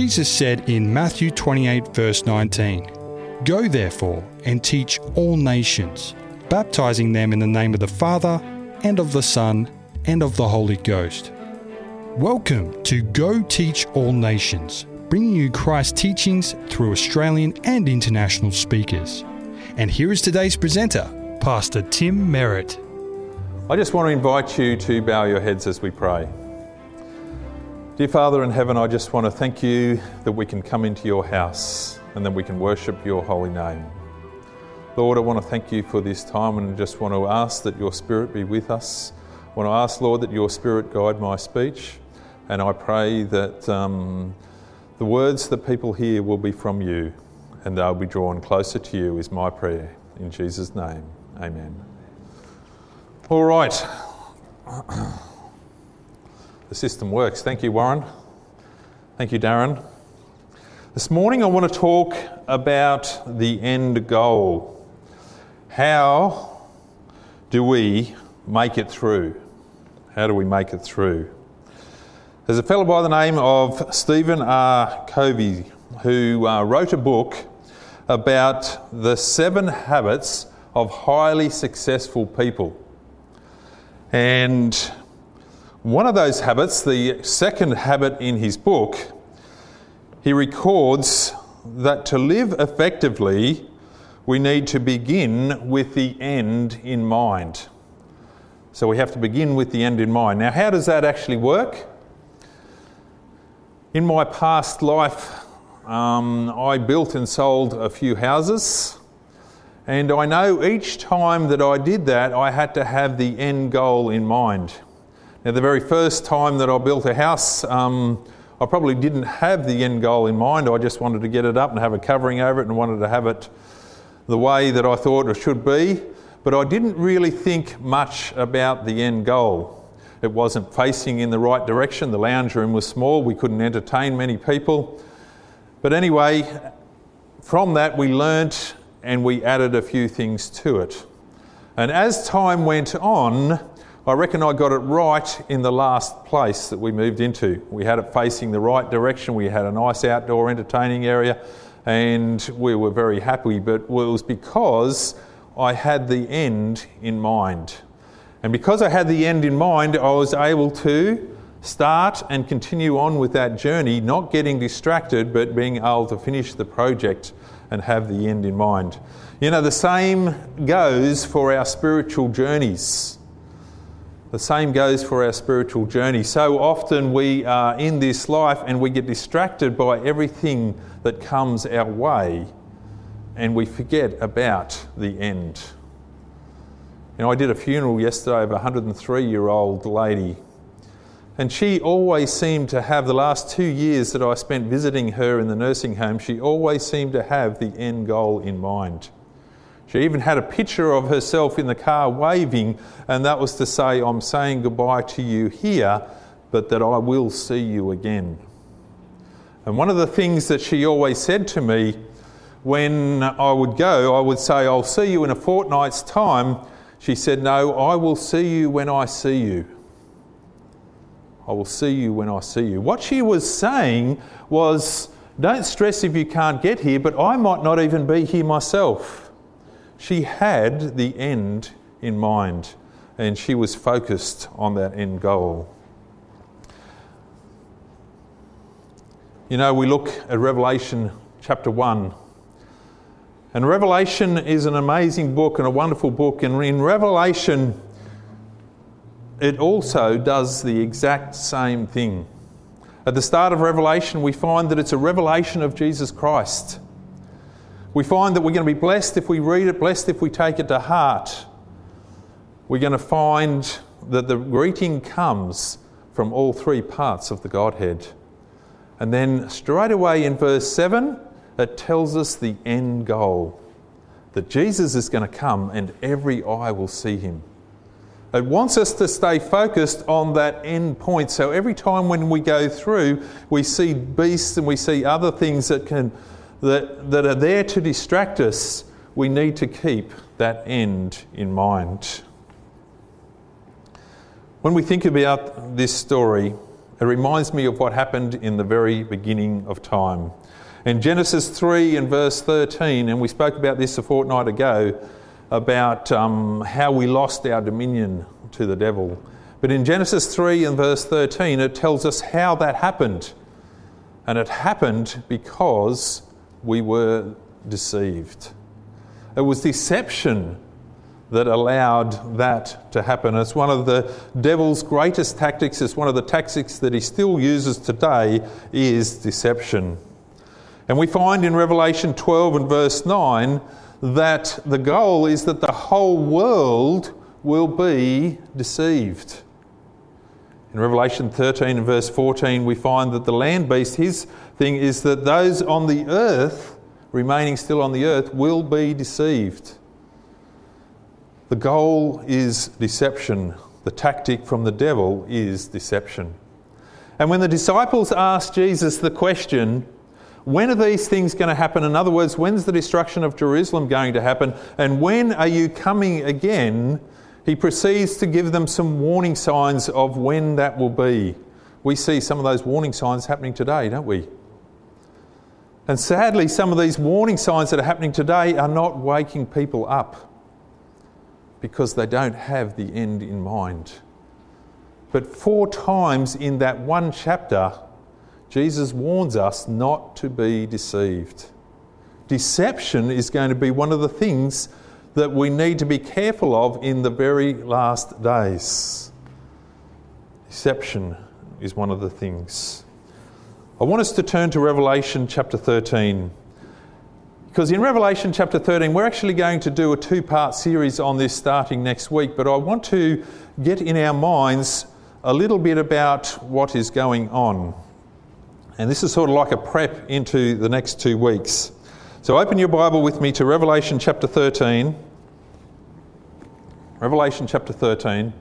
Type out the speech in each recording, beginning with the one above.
Jesus said in Matthew 28, verse 19, Go therefore and teach all nations, baptizing them in the name of the Father, and of the Son, and of the Holy Ghost. Welcome to Go Teach All Nations, bringing you Christ's teachings through Australian and international speakers. And here is today's presenter, Pastor Tim Merritt. I just want to invite you to bow your heads as we pray. Dear Father in heaven, I just want to thank you that we can come into your house and that we can worship your holy name. Lord, I want to thank you for this time and just want to ask that your Spirit be with us. I want to ask, Lord, that your Spirit guide my speech, and I pray that um, the words that people hear will be from you and they'll be drawn closer to you, is my prayer. In Jesus' name, amen. All right. the system works. Thank you, Warren. Thank you, Darren. This morning I want to talk about the end goal. How do we make it through? How do we make it through? There's a fellow by the name of Stephen R. Covey who uh, wrote a book about the seven habits of highly successful people. And one of those habits, the second habit in his book, he records that to live effectively, we need to begin with the end in mind. So we have to begin with the end in mind. Now, how does that actually work? In my past life, um, I built and sold a few houses. And I know each time that I did that, I had to have the end goal in mind. Now, the very first time that I built a house, um, I probably didn't have the end goal in mind. I just wanted to get it up and have a covering over it and wanted to have it the way that I thought it should be. But I didn't really think much about the end goal. It wasn't facing in the right direction. The lounge room was small, we couldn't entertain many people. But anyway, from that we learnt and we added a few things to it. And as time went on, I reckon I got it right in the last place that we moved into. We had it facing the right direction, we had a nice outdoor entertaining area, and we were very happy. But it was because I had the end in mind. And because I had the end in mind, I was able to start and continue on with that journey, not getting distracted, but being able to finish the project and have the end in mind. You know, the same goes for our spiritual journeys. The same goes for our spiritual journey. So often we are in this life and we get distracted by everything that comes our way and we forget about the end. You know, I did a funeral yesterday of a 103 year old lady and she always seemed to have, the last two years that I spent visiting her in the nursing home, she always seemed to have the end goal in mind. She even had a picture of herself in the car waving, and that was to say, I'm saying goodbye to you here, but that I will see you again. And one of the things that she always said to me when I would go, I would say, I'll see you in a fortnight's time. She said, No, I will see you when I see you. I will see you when I see you. What she was saying was, don't stress if you can't get here, but I might not even be here myself. She had the end in mind and she was focused on that end goal. You know, we look at Revelation chapter 1. And Revelation is an amazing book and a wonderful book. And in Revelation, it also does the exact same thing. At the start of Revelation, we find that it's a revelation of Jesus Christ. We find that we're going to be blessed if we read it, blessed if we take it to heart. We're going to find that the greeting comes from all three parts of the Godhead. And then straight away in verse 7, it tells us the end goal that Jesus is going to come and every eye will see him. It wants us to stay focused on that end point. So every time when we go through, we see beasts and we see other things that, can, that, that are there to distract us. We need to keep that end in mind. When we think about this story, It reminds me of what happened in the very beginning of time. In Genesis 3 and verse 13, and we spoke about this a fortnight ago, about um, how we lost our dominion to the devil. But in Genesis 3 and verse 13, it tells us how that happened. And it happened because we were deceived. It was deception that allowed that to happen. It's one of the devil's greatest tactics, it's one of the tactics that he still uses today is deception. And we find in Revelation 12 and verse 9 that the goal is that the whole world will be deceived. In Revelation 13 and verse 14, we find that the land beast, his thing is that those on the earth, remaining still on the earth, will be deceived. The goal is deception. The tactic from the devil is deception. And when the disciples asked Jesus the question, when are these things going to happen? In other words, when's the destruction of Jerusalem going to happen? And when are you coming again? He proceeds to give them some warning signs of when that will be. We see some of those warning signs happening today, don't we? And sadly, some of these warning signs that are happening today are not waking people up because they don't have the end in mind. But four times in that one chapter, Jesus warns us not to be deceived. Deception is going to be one of the things that we need to be careful of in the very last days. Deception is one of the things. I want us to turn to Revelation chapter 13. Because in Revelation chapter 13, we're actually going to do a two part series on this starting next week, but I want to get in our minds a little bit about what is going on. And this is sort of like a prep into the next two weeks. So open your Bible with me to Revelation chapter 13. Revelation chapter 13.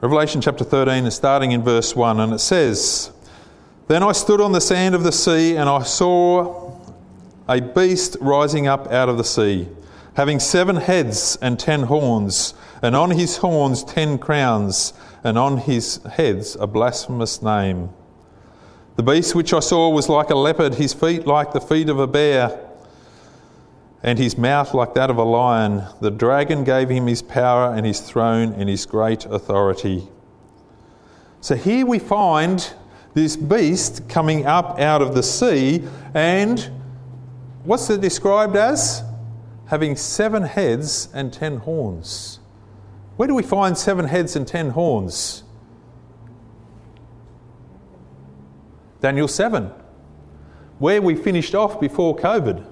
Revelation chapter 13 is starting in verse 1, and it says, then I stood on the sand of the sea, and I saw a beast rising up out of the sea, having seven heads and ten horns, and on his horns ten crowns, and on his heads a blasphemous name. The beast which I saw was like a leopard, his feet like the feet of a bear, and his mouth like that of a lion. The dragon gave him his power and his throne and his great authority. So here we find this beast coming up out of the sea, and what's it described as? Having seven heads and ten horns. Where do we find seven heads and ten horns? Daniel 7, where we finished off before COVID.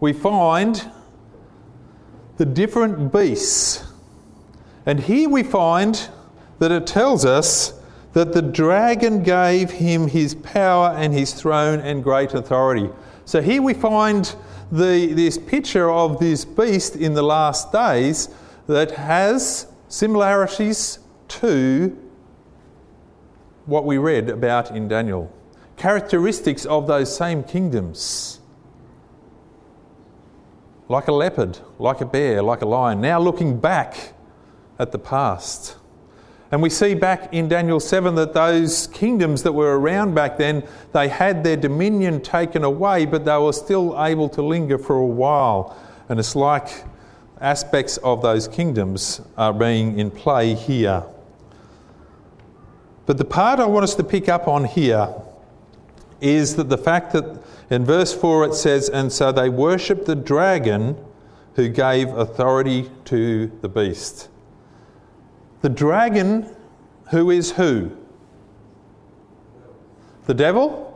We find the different beasts. And here we find that it tells us that the dragon gave him his power and his throne and great authority. So here we find the, this picture of this beast in the last days that has similarities to what we read about in Daniel. Characteristics of those same kingdoms. Like a leopard, like a bear, like a lion. Now looking back at the past. And we see back in Daniel 7 that those kingdoms that were around back then, they had their dominion taken away, but they were still able to linger for a while. And it's like aspects of those kingdoms are being in play here. But the part I want us to pick up on here is that the fact that in verse 4 it says, And so they worshipped the dragon who gave authority to the beast. The dragon, who is who? The devil?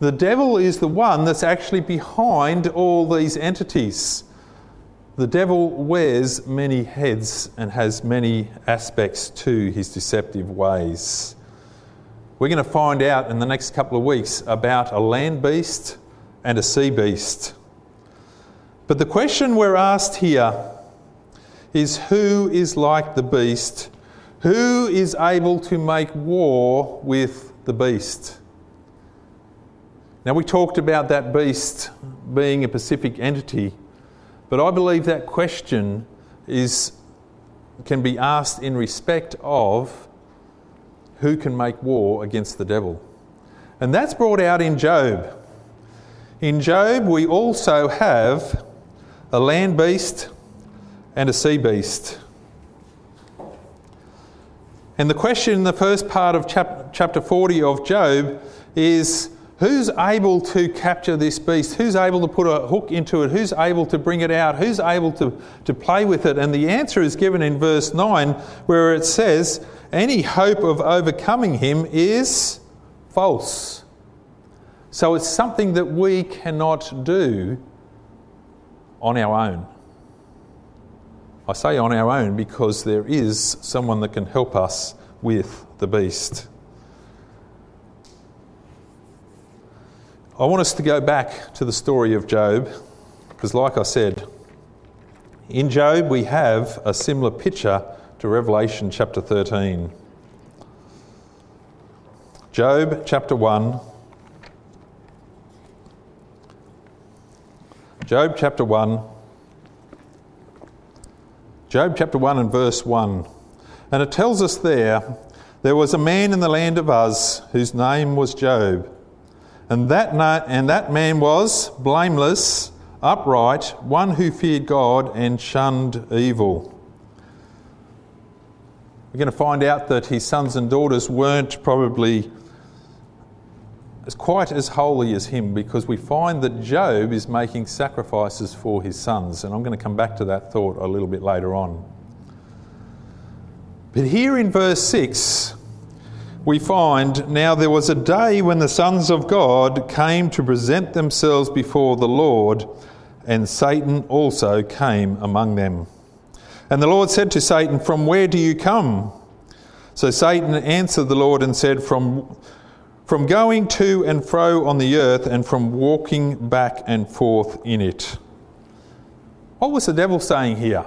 The devil is the one that's actually behind all these entities. The devil wears many heads and has many aspects to his deceptive ways. We're going to find out in the next couple of weeks about a land beast and a sea beast. But the question we're asked here is who is like the beast? Who is able to make war with the beast? Now, we talked about that beast being a Pacific entity, but I believe that question is, can be asked in respect of who can make war against the devil. And that's brought out in Job. In Job, we also have a land beast and a sea beast. And the question in the first part of chap- chapter 40 of Job is who's able to capture this beast? Who's able to put a hook into it? Who's able to bring it out? Who's able to, to play with it? And the answer is given in verse 9, where it says, Any hope of overcoming him is false. So it's something that we cannot do on our own. I say on our own because there is someone that can help us with the beast. I want us to go back to the story of Job because, like I said, in Job we have a similar picture to Revelation chapter 13. Job chapter 1. Job chapter 1. Job chapter 1 and verse 1. And it tells us there there was a man in the land of Uz whose name was Job. And that, na- and that man was blameless, upright, one who feared God and shunned evil. We're going to find out that his sons and daughters weren't probably as quite as holy as him because we find that Job is making sacrifices for his sons. And I'm going to come back to that thought a little bit later on. But here in verse 6, we find now there was a day when the sons of God came to present themselves before the Lord, and Satan also came among them. And the Lord said to Satan, From where do you come? So Satan answered the Lord and said, From, from going to and fro on the earth, and from walking back and forth in it. What was the devil saying here?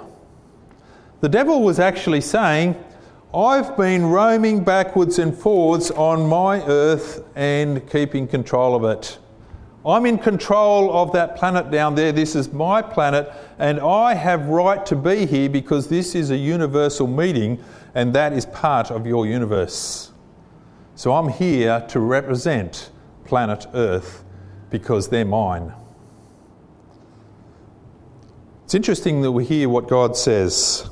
The devil was actually saying, I've been roaming backwards and forwards on my earth and keeping control of it. I'm in control of that planet down there. This is my planet, and I have right to be here because this is a universal meeting, and that is part of your universe. So I'm here to represent planet Earth because they're mine. It's interesting that we hear what God says.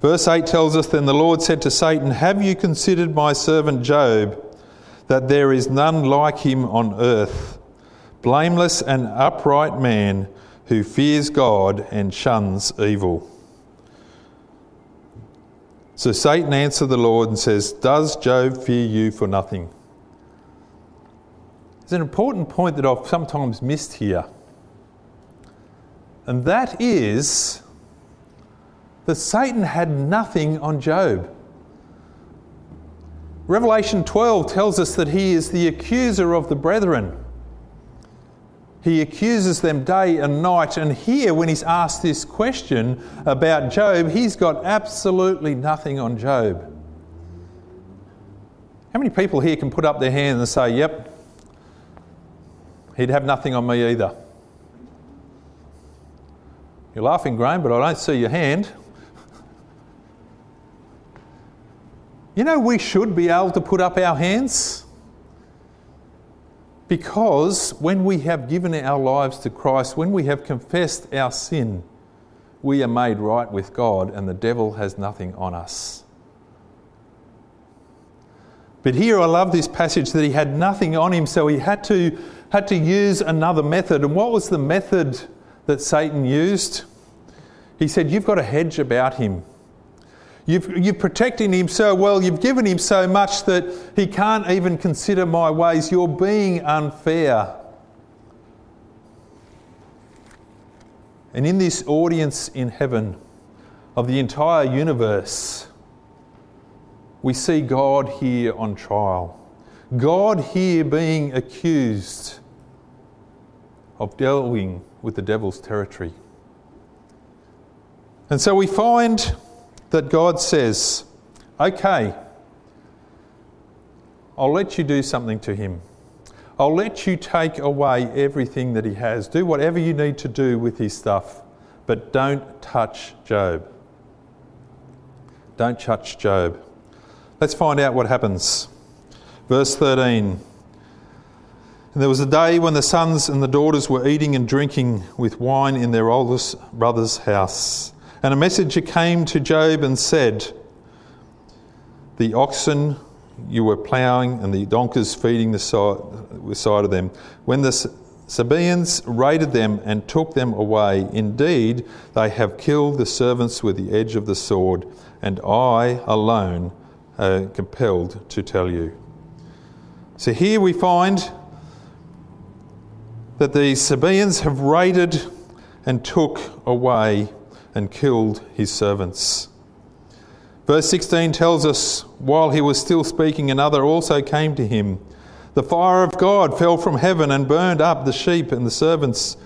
Verse 8 tells us Then the Lord said to Satan, Have you considered my servant Job, that there is none like him on earth, blameless and upright man who fears God and shuns evil? So Satan answered the Lord and says, Does Job fear you for nothing? There's an important point that I've sometimes missed here, and that is that Satan had nothing on Job. Revelation 12 tells us that he is the accuser of the brethren. He accuses them day and night. And here, when he's asked this question about Job, he's got absolutely nothing on Job. How many people here can put up their hand and say, Yep, he'd have nothing on me either? You're laughing, Graham, but I don't see your hand. You know, we should be able to put up our hands because when we have given our lives to Christ, when we have confessed our sin, we are made right with God and the devil has nothing on us. But here I love this passage that he had nothing on him, so he had to, had to use another method. And what was the method that Satan used? He said, You've got a hedge about him. You've, you're protecting him so well, you've given him so much that he can't even consider my ways. You're being unfair. And in this audience in heaven of the entire universe, we see God here on trial. God here being accused of delving with the devil's territory. And so we find that God says, okay, I'll let you do something to him. I'll let you take away everything that he has. Do whatever you need to do with his stuff, but don't touch Job. Don't touch Job. Let's find out what happens. Verse 13. And there was a day when the sons and the daughters were eating and drinking with wine in their oldest brother's house. And a messenger came to Job and said, The oxen you were ploughing and the donkeys feeding the side, of them. When the Sabaeans raided them and took them away, indeed, they have killed the servants with the edge of the sword, and I alone am compelled to tell you. So here we find that the Sabaeans have raided and took away and killed his servants. Verse 16 tells us while he was still speaking, another also came to him. The fire of God fell from heaven and burned up the sheep and the servants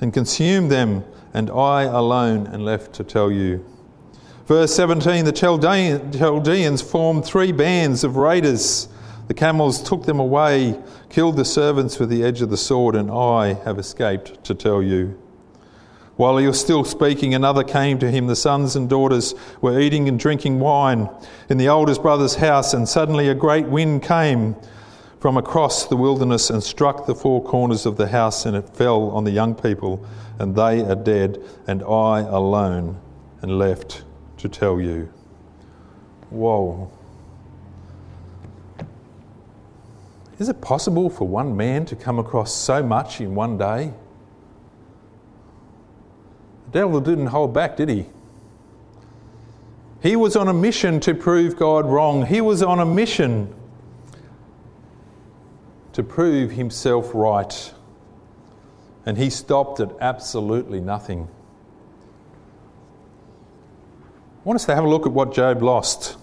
and consumed them, and I alone am left to tell you. Verse 17 The Chaldeans formed three bands of raiders. The camels took them away, killed the servants with the edge of the sword, and I have escaped to tell you. While he was still speaking, another came to him. The sons and daughters were eating and drinking wine in the oldest brother's house, and suddenly a great wind came from across the wilderness and struck the four corners of the house, and it fell on the young people, and they are dead, and I alone am left to tell you. Whoa. Is it possible for one man to come across so much in one day? Devil didn't hold back, did he? He was on a mission to prove God wrong. He was on a mission to prove himself right. And he stopped at absolutely nothing. I want us to have a look at what Job lost.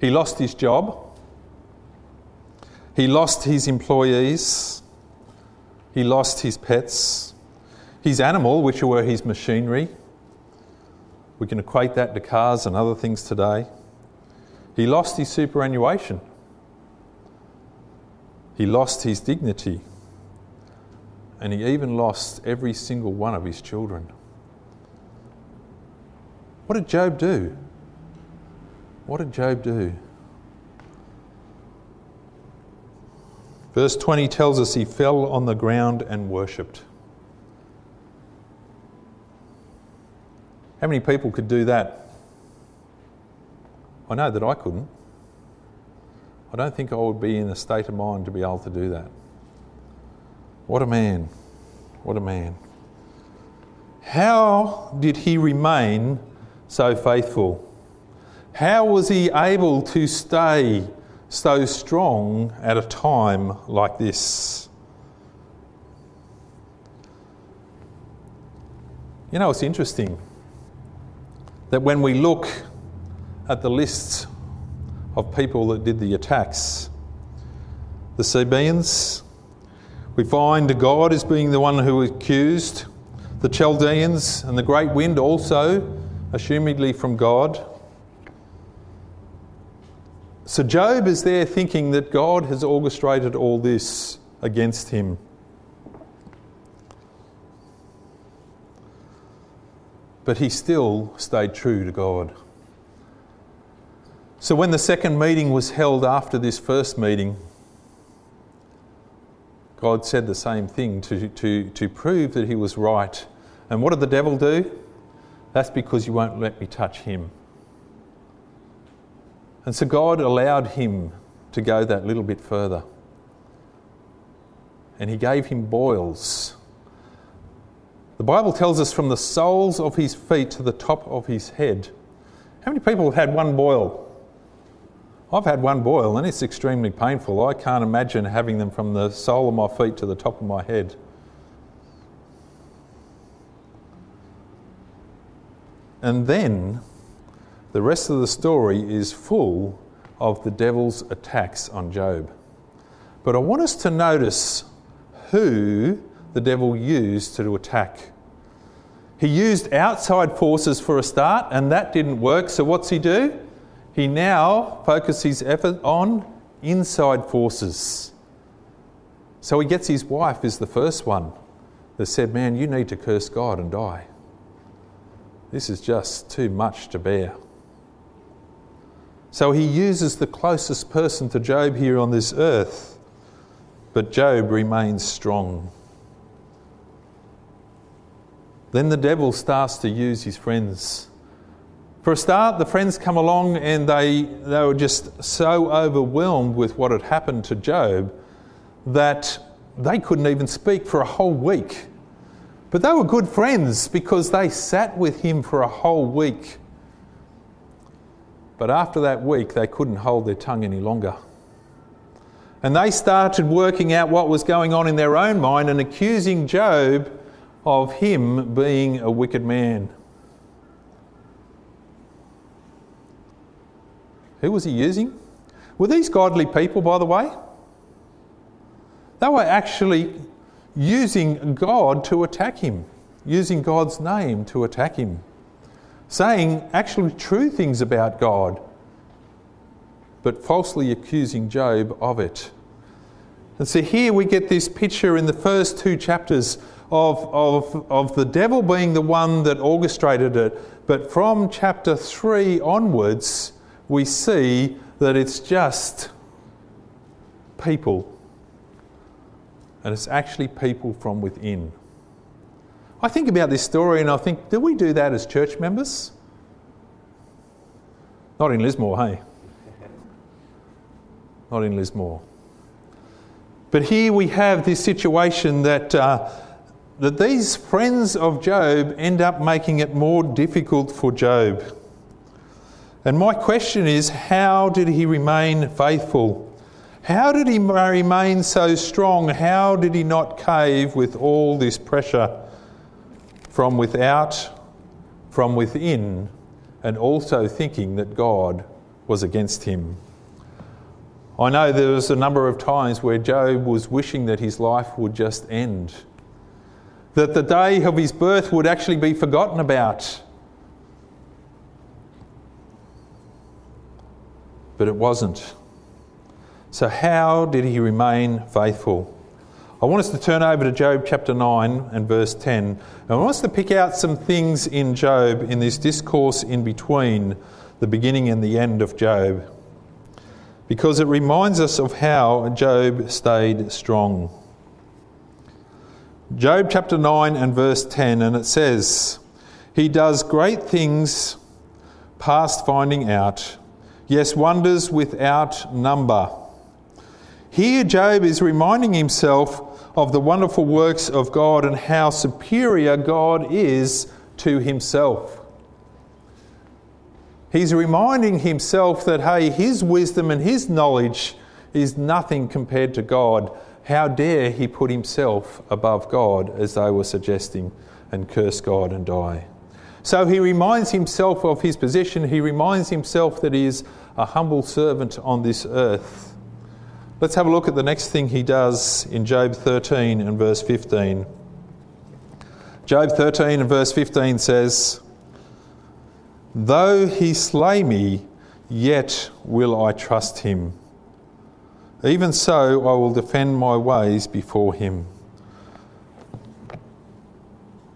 He lost his job, he lost his employees, he lost his pets, his animal, which were his machinery. We can equate that to cars and other things today. He lost his superannuation. He lost his dignity. And he even lost every single one of his children. What did Job do? What did Job do? Verse 20 tells us he fell on the ground and worshipped. How many people could do that? I know that I couldn't. I don't think I would be in a state of mind to be able to do that. What a man. What a man. How did he remain so faithful? How was he able to stay so strong at a time like this? You know, it's interesting that when we look at the lists of people that did the attacks. The Sabaeans, we find God as being the one who accused. The Chaldeans and the great wind also, assumedly from God. So Job is there thinking that God has orchestrated all this against him. But he still stayed true to God. So, when the second meeting was held after this first meeting, God said the same thing to, to, to prove that he was right. And what did the devil do? That's because you won't let me touch him. And so God allowed him to go that little bit further. And he gave him boils. The Bible tells us from the soles of his feet to the top of his head. How many people have had one boil? I've had one boil and it's extremely painful. I can't imagine having them from the sole of my feet to the top of my head. And then the rest of the story is full of the devil's attacks on Job. But I want us to notice who the devil used to attack. He used outside forces for a start, and that didn't work. So, what's he do? He now focuses his effort on inside forces. So he gets his wife is the first one that said, Man, you need to curse God and die. This is just too much to bear. So he uses the closest person to Job here on this earth. But Job remains strong. Then the devil starts to use his friends. For a start, the friends come along and they, they were just so overwhelmed with what had happened to Job that they couldn't even speak for a whole week. But they were good friends because they sat with him for a whole week. But after that week, they couldn't hold their tongue any longer. And they started working out what was going on in their own mind and accusing Job of him being a wicked man. Who was he using? Were these godly people, by the way? They were actually using God to attack him, using God's name to attack him, saying actually true things about God, but falsely accusing Job of it. And so here we get this picture in the first two chapters of, of, of the devil being the one that orchestrated it. But from chapter 3 onwards, we see that it's just people. And it's actually people from within. I think about this story and I think, do we do that as church members? Not in Lismore, hey? Not in Lismore. But here we have this situation that uh, that these friends of Job end up making it more difficult for Job. And my question is how did he remain faithful? How did he remain so strong? How did he not cave with all this pressure from without, from within, and also thinking that God was against him? I know there was a number of times where Job was wishing that his life would just end that the day of his birth would actually be forgotten about. But it wasn't. So, how did he remain faithful? I want us to turn over to Job chapter 9 and verse 10. And I want us to pick out some things in Job in this discourse in between the beginning and the end of Job. Because it reminds us of how Job stayed strong. Job chapter 9 and verse 10, and it says, He does great things past finding out, yes, wonders without number. Here, Job is reminding himself of the wonderful works of God and how superior God is to himself. He's reminding himself that, hey, his wisdom and his knowledge is nothing compared to God how dare he put himself above God, as they were suggesting, and curse God and die? So he reminds himself of his position. He reminds himself that he is a humble servant on this earth. Let's have a look at the next thing he does in Job 13 and verse 15. Job 13 and verse 15 says, Though he slay me, yet will I trust him. Even so, I will defend my ways before him.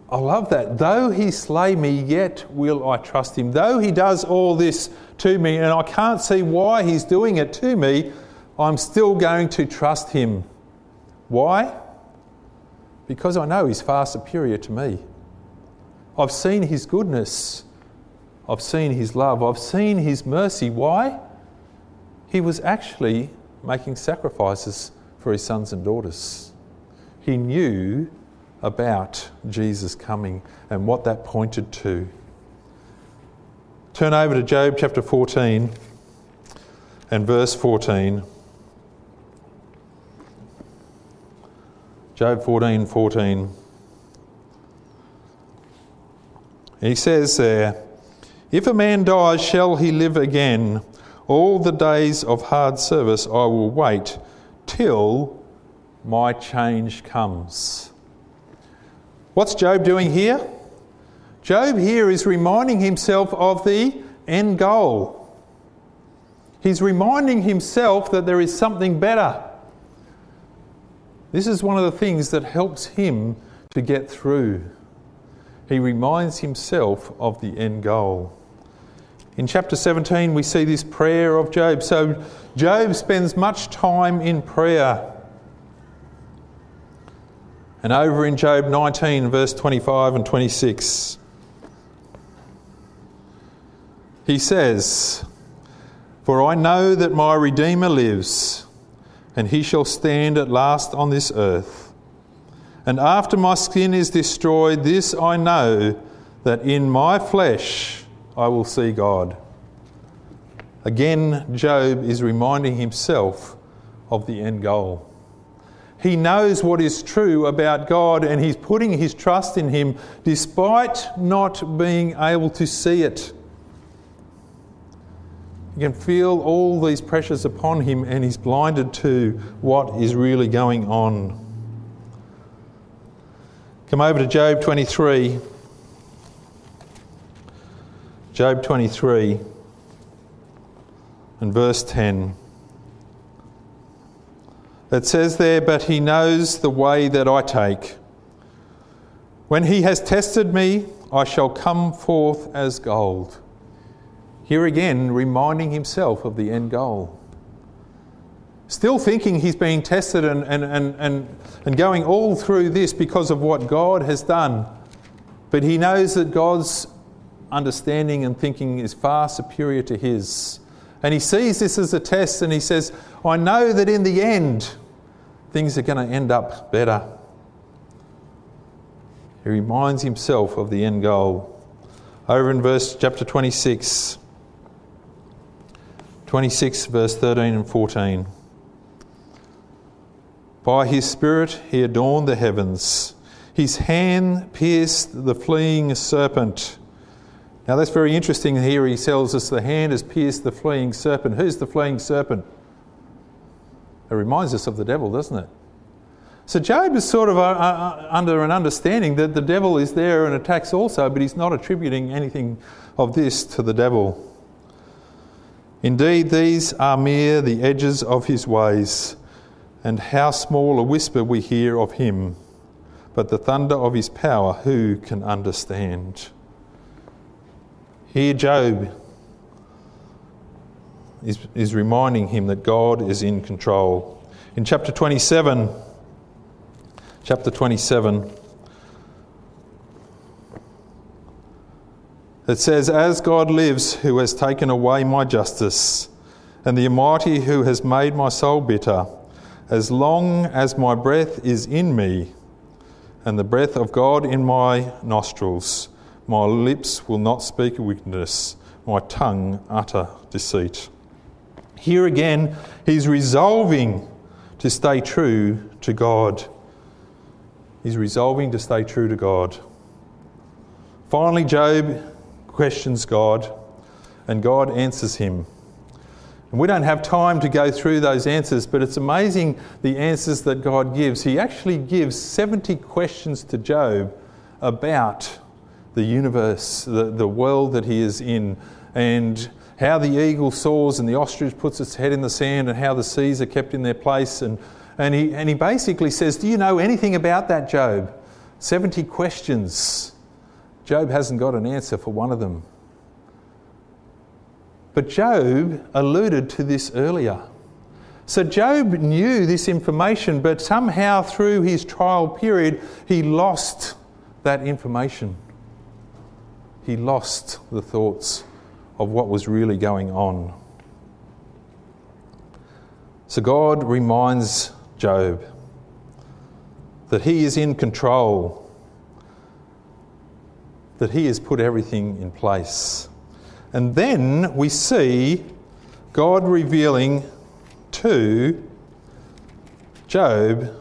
I love that. Though he slay me, yet will I trust him. Though he does all this to me, and I can't see why he's doing it to me, I'm still going to trust him. Why? Because I know he's far superior to me. I've seen his goodness, I've seen his love, I've seen his mercy. Why? He was actually making sacrifices for his sons and daughters. He knew about Jesus coming and what that pointed to. Turn over to Job chapter 14 and verse 14. Job 14 14. He says there, If a man dies, shall he live again? All the days of hard service I will wait till my change comes. What's Job doing here? Job here is reminding himself of the end goal. He's reminding himself that there is something better. This is one of the things that helps him to get through. He reminds himself of the end goal. In chapter 17, we see this prayer of Job. So, Job spends much time in prayer. And over in Job 19, verse 25 and 26, he says, For I know that my Redeemer lives, and he shall stand at last on this earth. And after my skin is destroyed, this I know that in my flesh I will see God. Again, Job is reminding himself of the end goal. He knows what is true about God and he's putting his trust in Him despite not being able to see it. You can feel all these pressures upon him and he's blinded to what is really going on. Come over to Job 23. Job 23 and verse 10. It says there, But he knows the way that I take. When he has tested me, I shall come forth as gold. Here again, reminding himself of the end goal. Still thinking he's being tested and, and, and, and, and going all through this because of what God has done. But he knows that God's understanding and thinking is far superior to his. And he sees this as a test and he says, I know that in the end, things are going to end up better. He reminds himself of the end goal. Over in verse chapter 26, 26, verse 13 and 14. By his Spirit he adorned the heavens, his hand pierced the fleeing serpent. Now that's very interesting. Here he tells us the hand has pierced the fleeing serpent. Who's the fleeing serpent? It reminds us of the devil, doesn't it? So Job is sort of uh, uh, under an understanding that the devil is there and attacks also, but he's not attributing anything of this to the devil. Indeed, these are mere the edges of his ways, and how small a whisper we hear of him. But the thunder of his power, who can understand? Here, Job is, is reminding him that God is in control. In chapter 27, chapter 27, it says, As God lives, who has taken away my justice, and the Almighty who has made my soul bitter, as long as my breath is in me, and the breath of God in my nostrils, my lips will not speak wickedness, my tongue utter deceit. Here again, he's resolving to stay true to God. He's resolving to stay true to God. Finally, Job questions God, and God answers him. And we don't have time to go through those answers, but it's amazing the answers that God gives. He actually gives 70 questions to Job about the universe, the, the world that he is in, and how the eagle soars and the ostrich puts its head in the sand, and how the seas are kept in their place. And, and, he, and he basically says, Do you know anything about that, Job? 70 questions. Job hasn't got an answer for one of them. But Job alluded to this earlier. So Job knew this information, but somehow through his trial period, he lost that information he lost the thoughts of what was really going on. So God reminds Job that he is in control, that he has put everything in place. And then we see God revealing to Job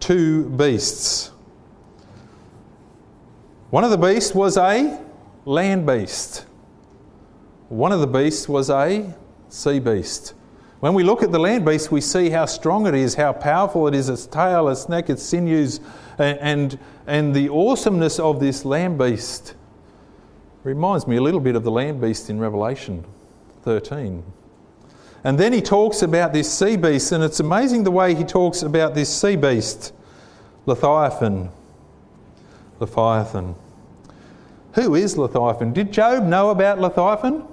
two beasts. One of the beasts was a land beast. One of the beasts was a sea beast. When we look at the land beast, we see how strong it is, how powerful it is, its tail, its neck, its sinews, and, and, the awesomeness of this land beast reminds me a little bit of the land beast in Revelation 13. And then he talks about this sea beast, and it's amazing the way he talks about this sea beast, Leviathan. Leviathan. Who is Leviathan? Did Job know about Leviathan?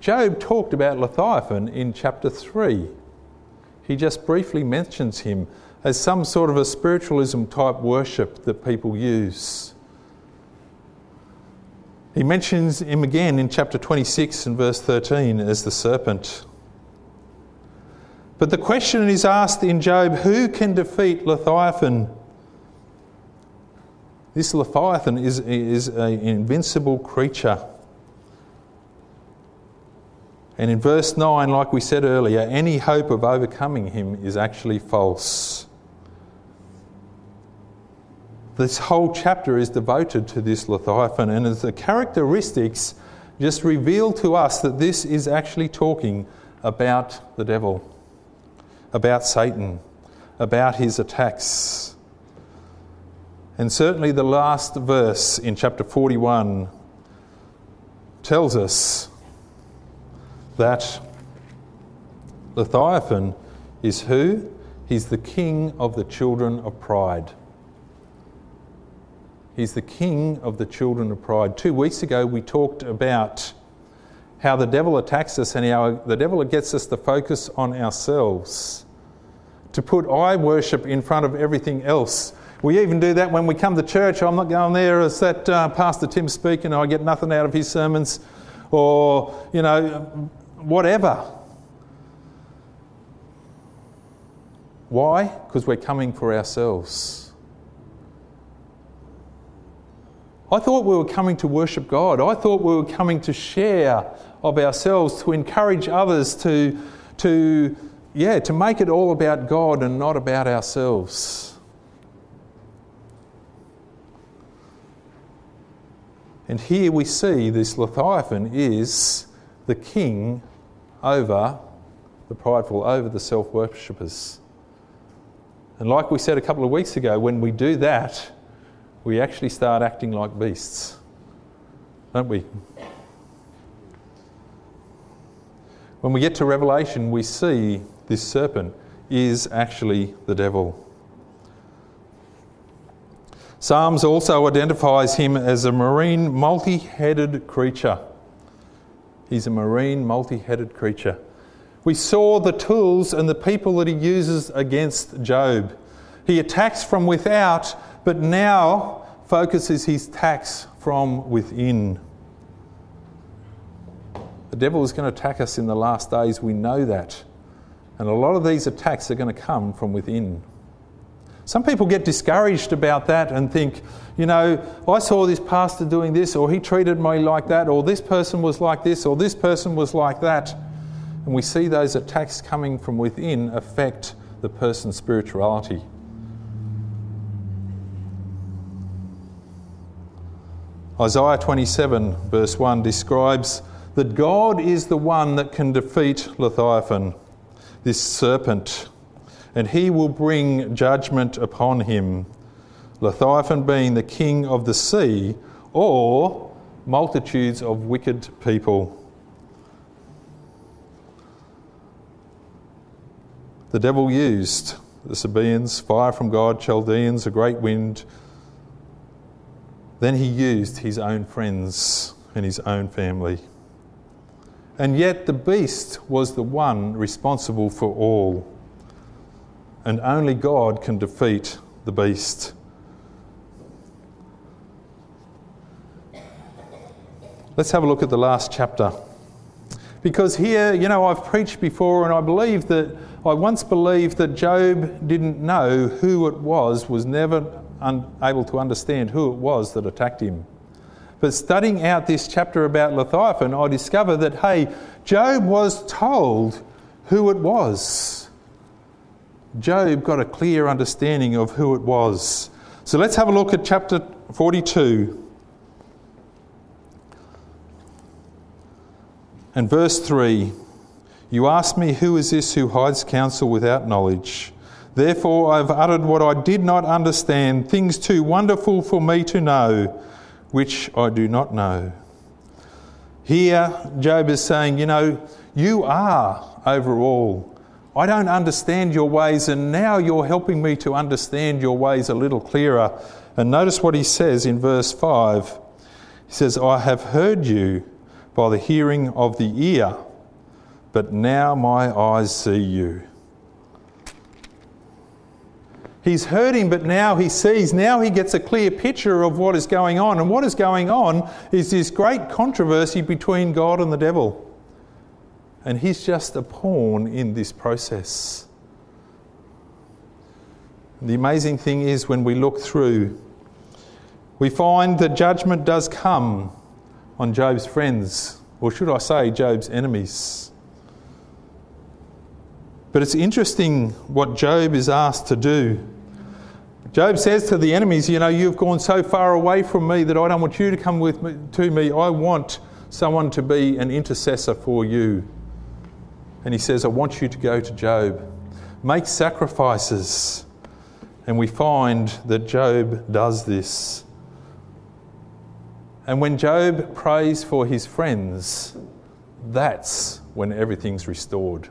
Job talked about Leviathan in chapter 3. He just briefly mentions him as some sort of a spiritualism type worship that people use. He mentions him again in chapter 26 and verse 13 as the serpent. But the question is asked in Job who can defeat Leviathan? This Leviathan is, is an invincible creature. And in verse 9, like we said earlier, any hope of overcoming him is actually false. This whole chapter is devoted to this Leviathan, and the characteristics just reveal to us that this is actually talking about the devil, about Satan, about his attacks. And certainly the last verse in chapter 41 tells us that Leviathan is who? He's the king of the children of pride. He's the king of the children of pride. Two weeks ago, we talked about how the devil attacks us and how the devil gets us to focus on ourselves, to put I worship in front of everything else. We even do that when we come to church. I'm not going there as that uh, Pastor Tim speaking, I get nothing out of his sermons, or, you know, whatever. Why? Because we're coming for ourselves. I thought we were coming to worship God. I thought we were coming to share of ourselves, to encourage others to, to, yeah, to make it all about God and not about ourselves. And here we see this Leviathan is the king over the prideful, over the self worshippers. And like we said a couple of weeks ago, when we do that, we actually start acting like beasts, don't we? When we get to Revelation, we see this serpent is actually the devil. Psalms also identifies him as a marine multi headed creature. He's a marine multi headed creature. We saw the tools and the people that he uses against Job. He attacks from without, but now focuses his attacks from within. The devil is going to attack us in the last days, we know that. And a lot of these attacks are going to come from within. Some people get discouraged about that and think, you know, I saw this pastor doing this, or he treated me like that, or this person was like this, or this person was like that. And we see those attacks coming from within affect the person's spirituality. Isaiah 27, verse 1, describes that God is the one that can defeat Leviathan, this serpent, and he will bring judgment upon him. Leviathan being the king of the sea, or multitudes of wicked people. The devil used the Sabaeans, fire from God, Chaldeans, a great wind, then he used his own friends and his own family. And yet the beast was the one responsible for all. And only God can defeat the beast. Let's have a look at the last chapter. Because here, you know, I've preached before and I believe that I once believed that Job didn't know who it was, was never unable to understand who it was that attacked him. But studying out this chapter about Leviathan, I discover that, hey, Job was told who it was. Job got a clear understanding of who it was. So let's have a look at chapter 42 and verse 3. You ask me, Who is this who hides counsel without knowledge? Therefore, I have uttered what I did not understand, things too wonderful for me to know, which I do not know. Here, Job is saying, You know, you are over all. I don't understand your ways, and now you're helping me to understand your ways a little clearer. And notice what he says in verse 5. He says, I have heard you, by the hearing of the ear, but now my eyes see you. He's heard him, but now he sees. Now he gets a clear picture of what is going on. And what is going on is this great controversy between God and the devil. And he's just a pawn in this process. The amazing thing is when we look through, we find that judgment does come on Job's friends, or should I say, Job's enemies. But it's interesting what Job is asked to do. Job says to the enemies, You know, you've gone so far away from me that I don't want you to come with me, to me. I want someone to be an intercessor for you. And he says, I want you to go to Job, make sacrifices. And we find that Job does this. And when Job prays for his friends, that's when everything's restored.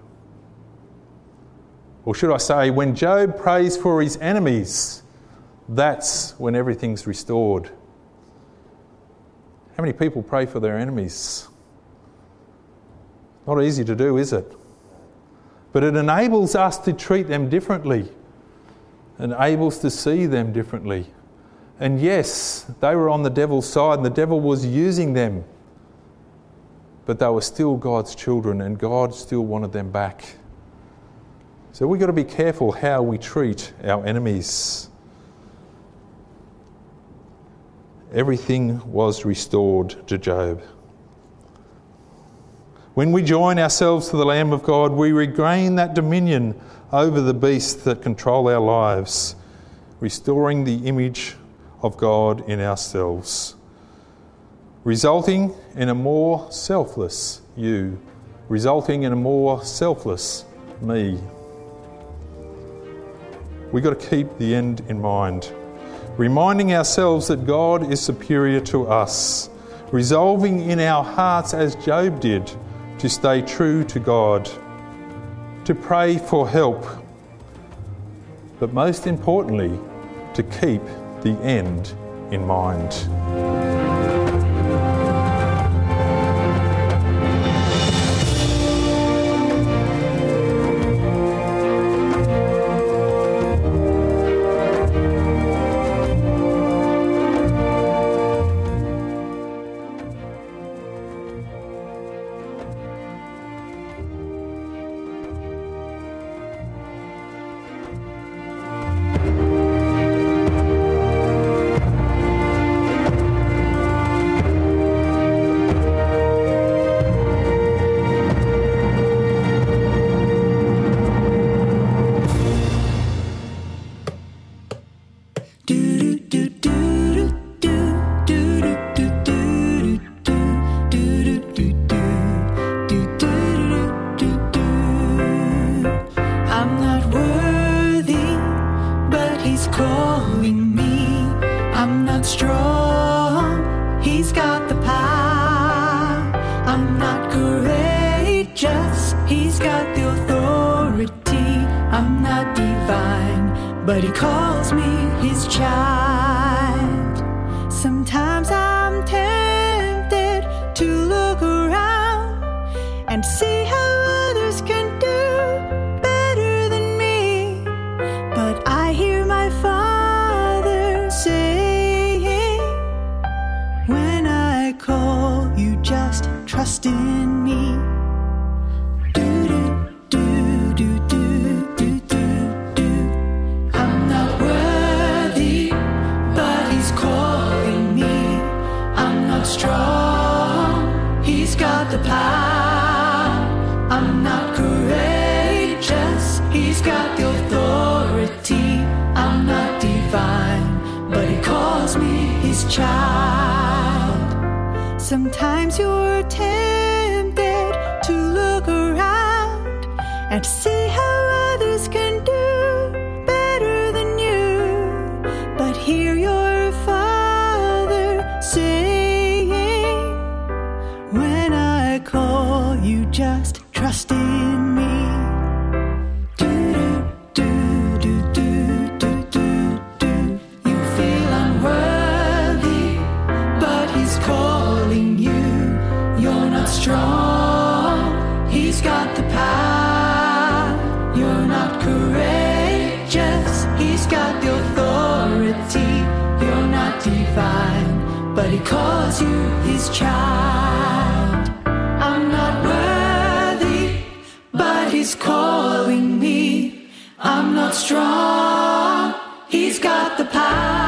Or should I say, when Job prays for his enemies, that's when everything's restored. How many people pray for their enemies? Not easy to do, is it? But it enables us to treat them differently, enables to see them differently. And yes, they were on the devil's side and the devil was using them. But they were still God's children and God still wanted them back. So we've got to be careful how we treat our enemies. Everything was restored to Job. When we join ourselves to the Lamb of God, we regain that dominion over the beasts that control our lives, restoring the image of God in ourselves, resulting in a more selfless you, resulting in a more selfless me. We've got to keep the end in mind, reminding ourselves that God is superior to us, resolving in our hearts, as Job did, to stay true to God, to pray for help, but most importantly, to keep the end in mind. Just, he's got the authority. I'm not divine, but he calls me his child. Sometimes I'm tempted to look around and see. Sometimes you're tempted you his child. I'm not worthy, but he's calling me. I'm not strong. He's got the power.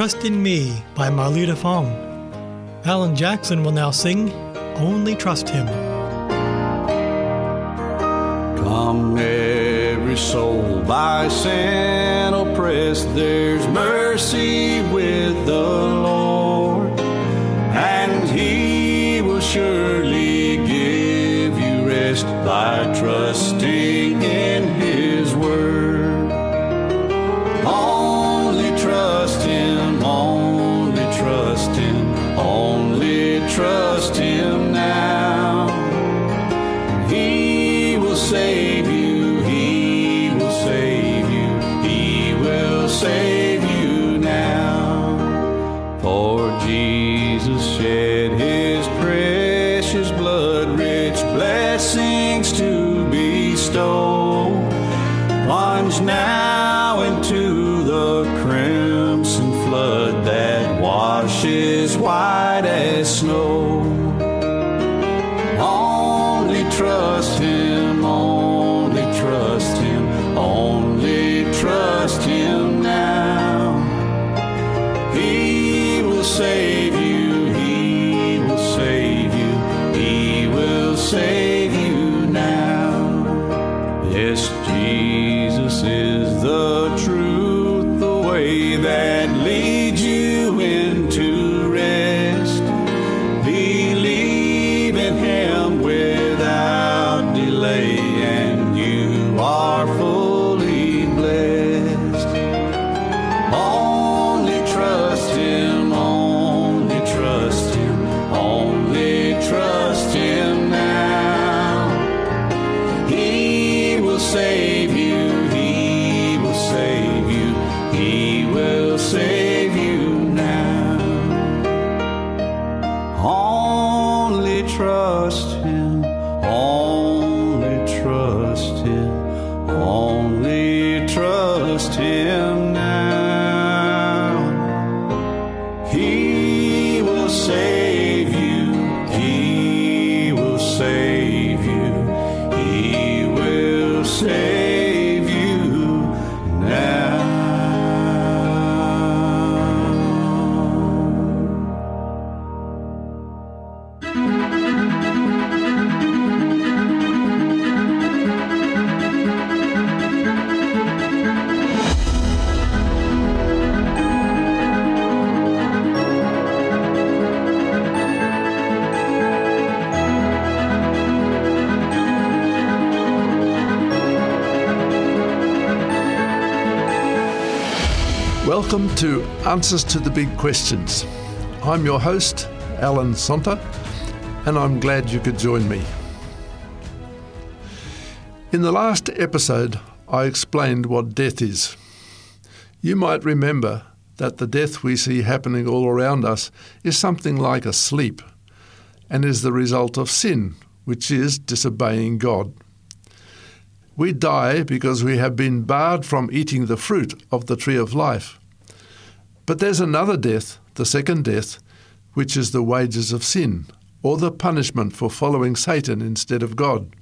Trust in Me by Marlita Fong. Alan Jackson will now sing Only Trust Him. Come, every soul by sin oppressed, there's mercy with the Lord, and He will surely give you rest by trusting in Welcome to Answers to the Big Questions. I'm your host, Alan Sonta, and I'm glad you could join me. In the last episode, I explained what death is. You might remember that the death we see happening all around us is something like a sleep and is the result of sin, which is disobeying God. We die because we have been barred from eating the fruit of the tree of life. But there's another death, the second death, which is the wages of sin, or the punishment for following Satan instead of God.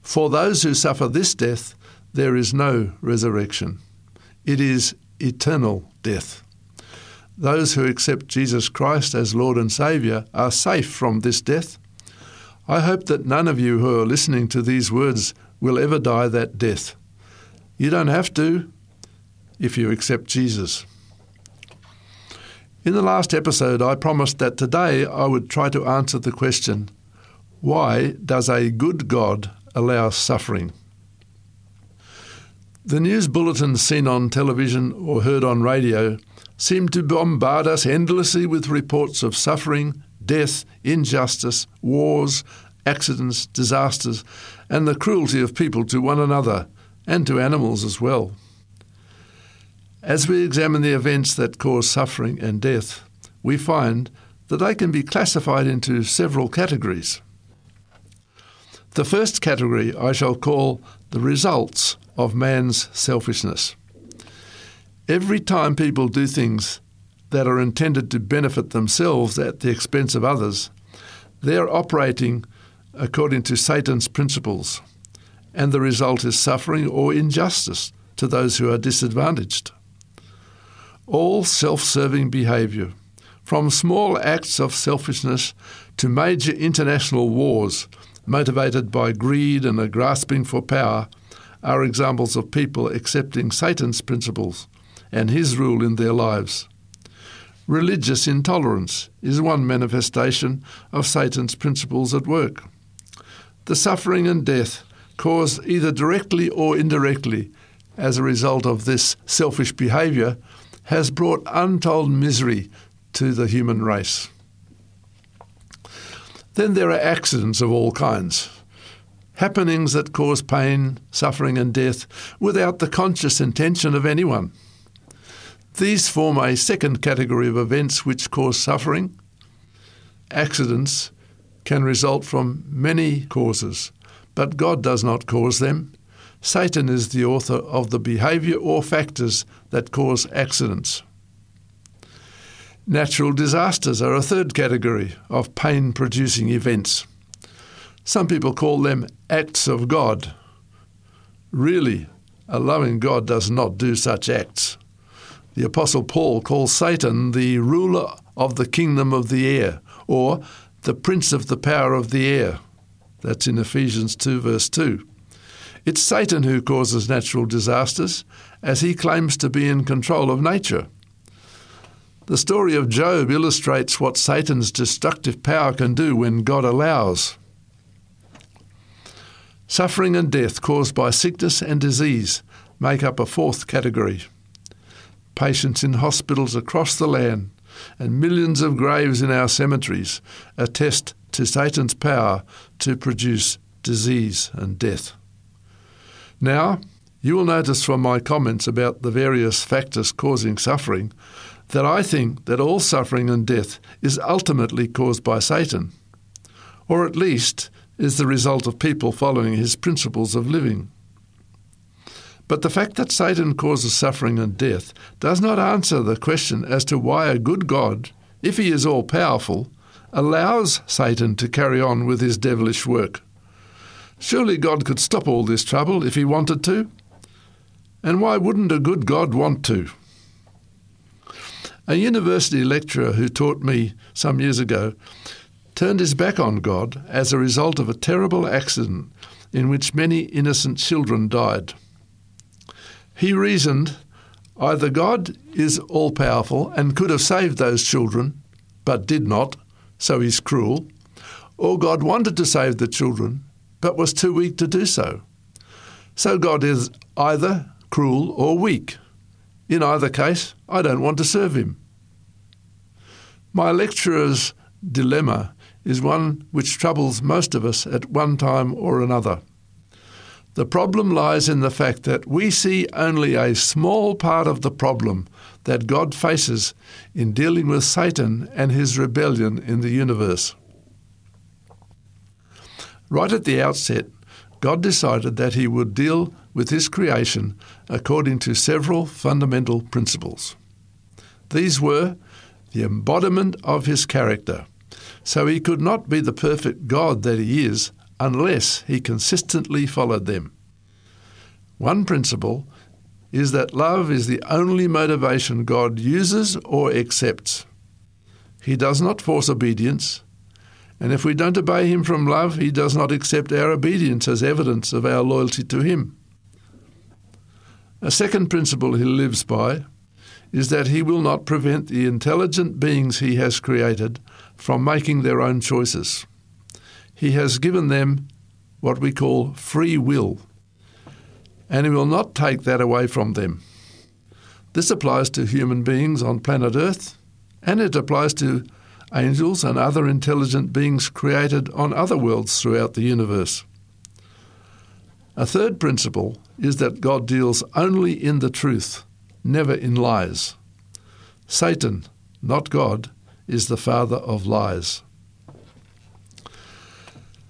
For those who suffer this death, there is no resurrection. It is eternal death. Those who accept Jesus Christ as Lord and Saviour are safe from this death. I hope that none of you who are listening to these words will ever die that death. You don't have to if you accept Jesus. In the last episode, I promised that today I would try to answer the question why does a good God allow suffering? The news bulletins seen on television or heard on radio seem to bombard us endlessly with reports of suffering, death, injustice, wars, accidents, disasters, and the cruelty of people to one another and to animals as well. As we examine the events that cause suffering and death, we find that they can be classified into several categories. The first category I shall call the results of man's selfishness. Every time people do things that are intended to benefit themselves at the expense of others, they are operating according to Satan's principles, and the result is suffering or injustice to those who are disadvantaged. All self serving behaviour, from small acts of selfishness to major international wars motivated by greed and a grasping for power, are examples of people accepting Satan's principles and his rule in their lives. Religious intolerance is one manifestation of Satan's principles at work. The suffering and death caused either directly or indirectly as a result of this selfish behaviour has brought untold misery to the human race. Then there are accidents of all kinds happenings that cause pain, suffering, and death without the conscious intention of anyone. These form a second category of events which cause suffering. Accidents can result from many causes, but God does not cause them. Satan is the author of the behaviour or factors that cause accidents. Natural disasters are a third category of pain producing events. Some people call them acts of God. Really, a loving God does not do such acts. The Apostle Paul calls Satan the ruler of the kingdom of the air, or the prince of the power of the air. That's in Ephesians 2, verse 2. It's Satan who causes natural disasters, as he claims to be in control of nature. The story of Job illustrates what Satan's destructive power can do when God allows. Suffering and death caused by sickness and disease make up a fourth category. Patients in hospitals across the land and millions of graves in our cemeteries attest to Satan's power to produce disease and death. Now, you will notice from my comments about the various factors causing suffering that I think that all suffering and death is ultimately caused by Satan, or at least is the result of people following his principles of living. But the fact that Satan causes suffering and death does not answer the question as to why a good God, if he is all powerful, allows Satan to carry on with his devilish work. Surely God could stop all this trouble if he wanted to. And why wouldn't a good God want to? A university lecturer who taught me some years ago turned his back on God as a result of a terrible accident in which many innocent children died. He reasoned either God is all powerful and could have saved those children, but did not, so he's cruel, or God wanted to save the children, but was too weak to do so. So God is either cruel or weak. In either case, I don't want to serve him. My lecturer's dilemma is one which troubles most of us at one time or another. The problem lies in the fact that we see only a small part of the problem that God faces in dealing with Satan and his rebellion in the universe. Right at the outset, God decided that he would deal with his creation according to several fundamental principles. These were the embodiment of his character. So he could not be the perfect God that he is unless he consistently followed them. One principle is that love is the only motivation God uses or accepts. He does not force obedience, and if we don't obey Him from love, He does not accept our obedience as evidence of our loyalty to Him. A second principle He lives by is that he will not prevent the intelligent beings he has created from making their own choices. He has given them what we call free will, and he will not take that away from them. This applies to human beings on planet Earth, and it applies to angels and other intelligent beings created on other worlds throughout the universe. A third principle is that God deals only in the truth, never in lies. Satan, not God, is the father of lies.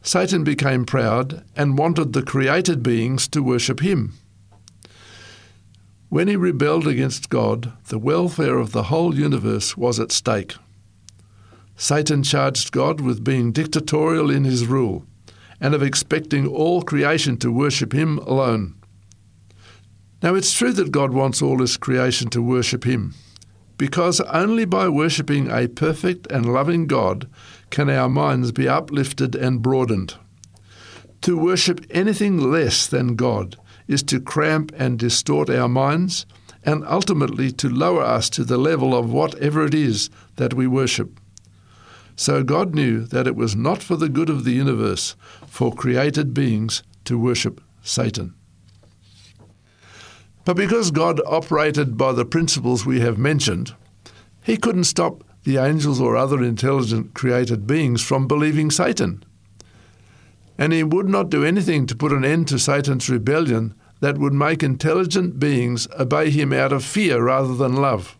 Satan became proud and wanted the created beings to worship him. When he rebelled against God, the welfare of the whole universe was at stake. Satan charged God with being dictatorial in his rule and of expecting all creation to worship him alone. Now, it's true that God wants all his creation to worship him, because only by worshipping a perfect and loving God can our minds be uplifted and broadened. To worship anything less than God is to cramp and distort our minds and ultimately to lower us to the level of whatever it is that we worship. So God knew that it was not for the good of the universe for created beings to worship Satan. But because God operated by the principles we have mentioned, he couldn't stop the angels or other intelligent created beings from believing Satan. And he would not do anything to put an end to Satan's rebellion that would make intelligent beings obey him out of fear rather than love.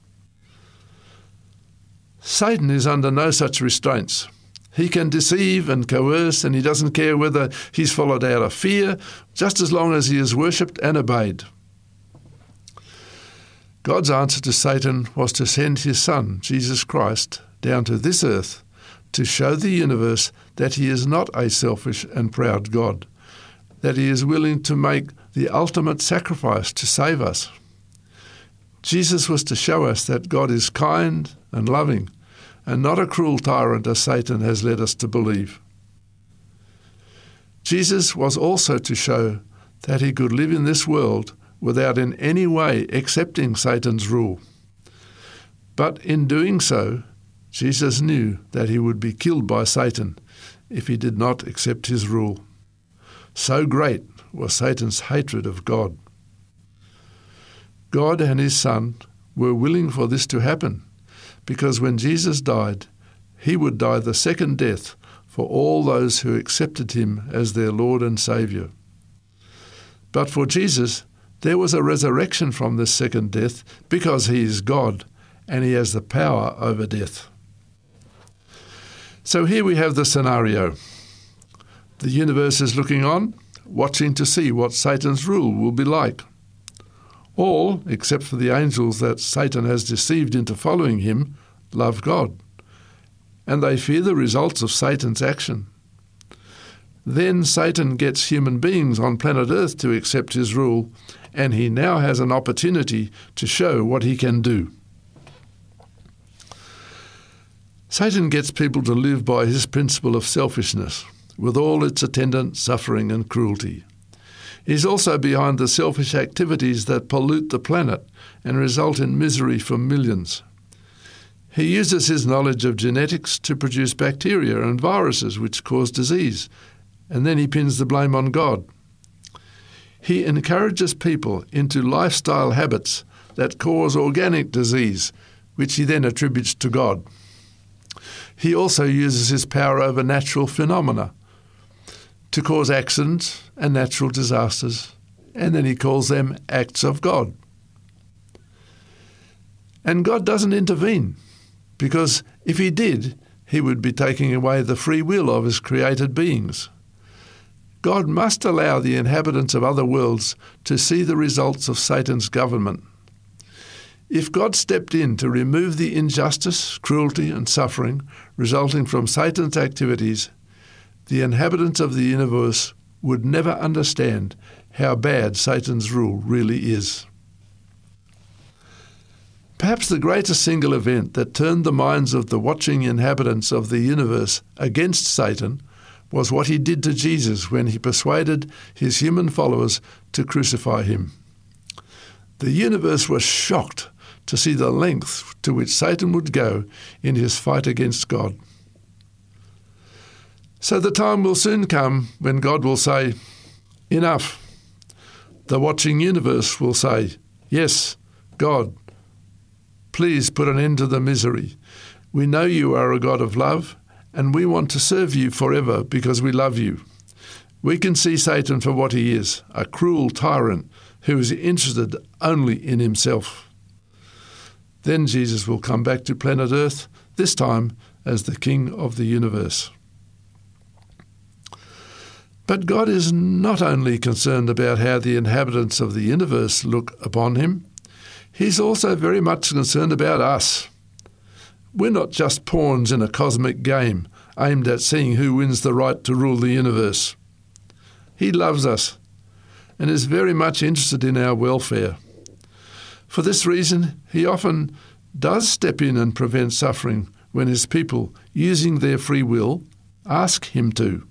Satan is under no such restraints. He can deceive and coerce, and he doesn't care whether he's followed out of fear, just as long as he is worshipped and obeyed. God's answer to Satan was to send his Son, Jesus Christ, down to this earth to show the universe that he is not a selfish and proud God, that he is willing to make the ultimate sacrifice to save us. Jesus was to show us that God is kind and loving, and not a cruel tyrant as Satan has led us to believe. Jesus was also to show that he could live in this world without in any way accepting Satan's rule. But in doing so, Jesus knew that he would be killed by Satan if he did not accept his rule. So great was Satan's hatred of God. God and his Son were willing for this to happen, because when Jesus died, he would die the second death for all those who accepted him as their Lord and Saviour. But for Jesus, there was a resurrection from this second death because he is God and he has the power over death. So here we have the scenario. The universe is looking on, watching to see what Satan's rule will be like. All, except for the angels that Satan has deceived into following him, love God, and they fear the results of Satan's action. Then Satan gets human beings on planet Earth to accept his rule, and he now has an opportunity to show what he can do. Satan gets people to live by his principle of selfishness, with all its attendant suffering and cruelty. He's also behind the selfish activities that pollute the planet and result in misery for millions. He uses his knowledge of genetics to produce bacteria and viruses which cause disease, and then he pins the blame on God. He encourages people into lifestyle habits that cause organic disease, which he then attributes to God. He also uses his power over natural phenomena to cause accidents and natural disasters, and then he calls them acts of God. And God doesn't intervene, because if he did, he would be taking away the free will of his created beings. God must allow the inhabitants of other worlds to see the results of Satan's government. If God stepped in to remove the injustice, cruelty, and suffering resulting from Satan's activities, the inhabitants of the universe would never understand how bad Satan's rule really is. Perhaps the greatest single event that turned the minds of the watching inhabitants of the universe against Satan was what he did to Jesus when he persuaded his human followers to crucify him. The universe was shocked to see the length to which Satan would go in his fight against God. So the time will soon come when God will say, Enough. The watching universe will say, Yes, God, please put an end to the misery. We know you are a God of love, and we want to serve you forever because we love you. We can see Satan for what he is a cruel tyrant who is interested only in himself. Then Jesus will come back to planet Earth, this time as the King of the universe. But God is not only concerned about how the inhabitants of the universe look upon him, he's also very much concerned about us. We're not just pawns in a cosmic game aimed at seeing who wins the right to rule the universe. He loves us and is very much interested in our welfare. For this reason, he often does step in and prevent suffering when his people, using their free will, ask him to.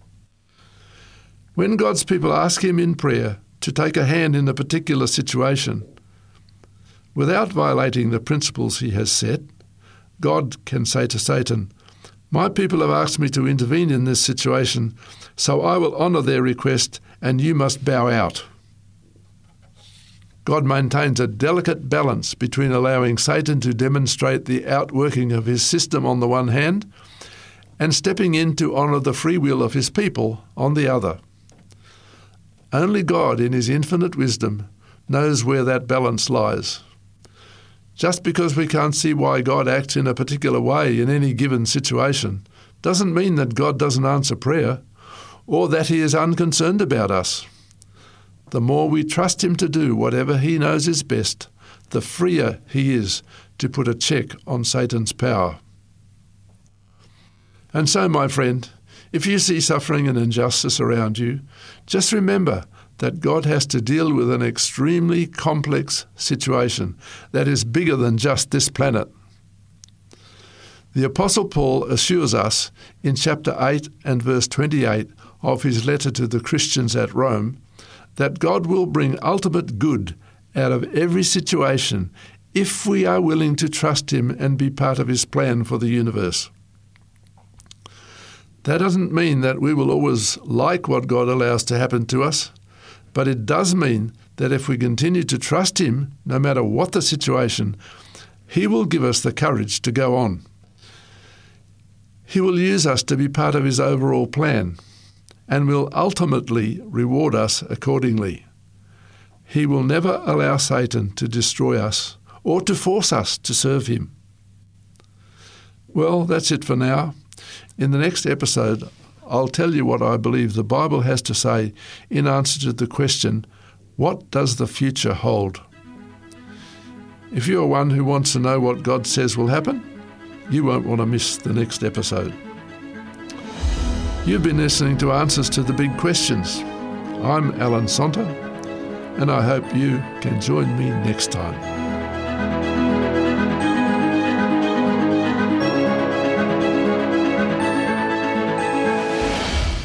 When God's people ask Him in prayer to take a hand in a particular situation, without violating the principles He has set, God can say to Satan, My people have asked me to intervene in this situation, so I will honour their request and you must bow out. God maintains a delicate balance between allowing Satan to demonstrate the outworking of his system on the one hand and stepping in to honour the free will of his people on the other. Only God, in His infinite wisdom, knows where that balance lies. Just because we can't see why God acts in a particular way in any given situation doesn't mean that God doesn't answer prayer or that He is unconcerned about us. The more we trust Him to do whatever He knows is best, the freer He is to put a check on Satan's power. And so, my friend, if you see suffering and injustice around you, just remember that God has to deal with an extremely complex situation that is bigger than just this planet. The Apostle Paul assures us in chapter 8 and verse 28 of his letter to the Christians at Rome that God will bring ultimate good out of every situation if we are willing to trust Him and be part of His plan for the universe. That doesn't mean that we will always like what God allows to happen to us, but it does mean that if we continue to trust Him, no matter what the situation, He will give us the courage to go on. He will use us to be part of His overall plan and will ultimately reward us accordingly. He will never allow Satan to destroy us or to force us to serve Him. Well, that's it for now. In the next episode, I'll tell you what I believe the Bible has to say in answer to the question, What does the future hold? If you are one who wants to know what God says will happen, you won't want to miss the next episode. You've been listening to Answers to the Big Questions. I'm Alan Sonta, and I hope you can join me next time.